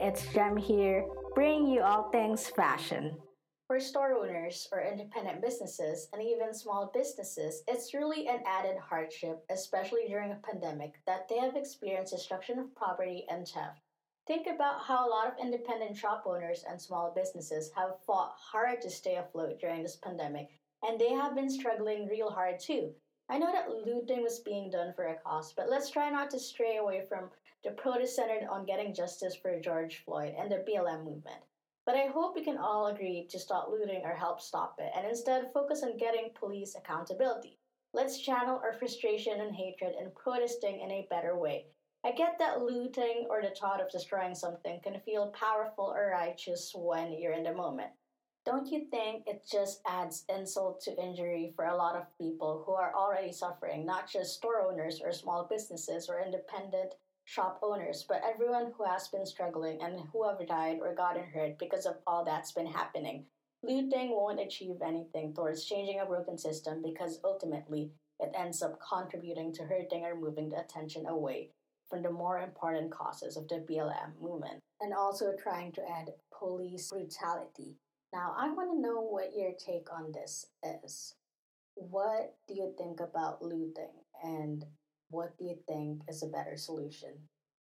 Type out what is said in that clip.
it's Jem here, bringing you all things fashion. For store owners or independent businesses and even small businesses, it's really an added hardship, especially during a pandemic, that they have experienced destruction of property and theft. Think about how a lot of independent shop owners and small businesses have fought hard to stay afloat during this pandemic, and they have been struggling real hard too. I know that looting was being done for a cause, but let's try not to stray away from the protest centered on getting justice for George Floyd and the BLM movement. But I hope we can all agree to stop looting or help stop it, and instead focus on getting police accountability. Let's channel our frustration and hatred in protesting in a better way. I get that looting or the thought of destroying something can feel powerful or righteous when you're in the moment. Don't you think it just adds insult to injury for a lot of people who are already suffering, not just store owners or small businesses or independent shop owners, but everyone who has been struggling and who have died or gotten hurt because of all that's been happening? Looting won't achieve anything towards changing a broken system because ultimately it ends up contributing to hurting or moving the attention away from the more important causes of the BLM movement and also trying to add police brutality now, I want to know what your take on this is. What do you think about looting and what do you think is a better solution?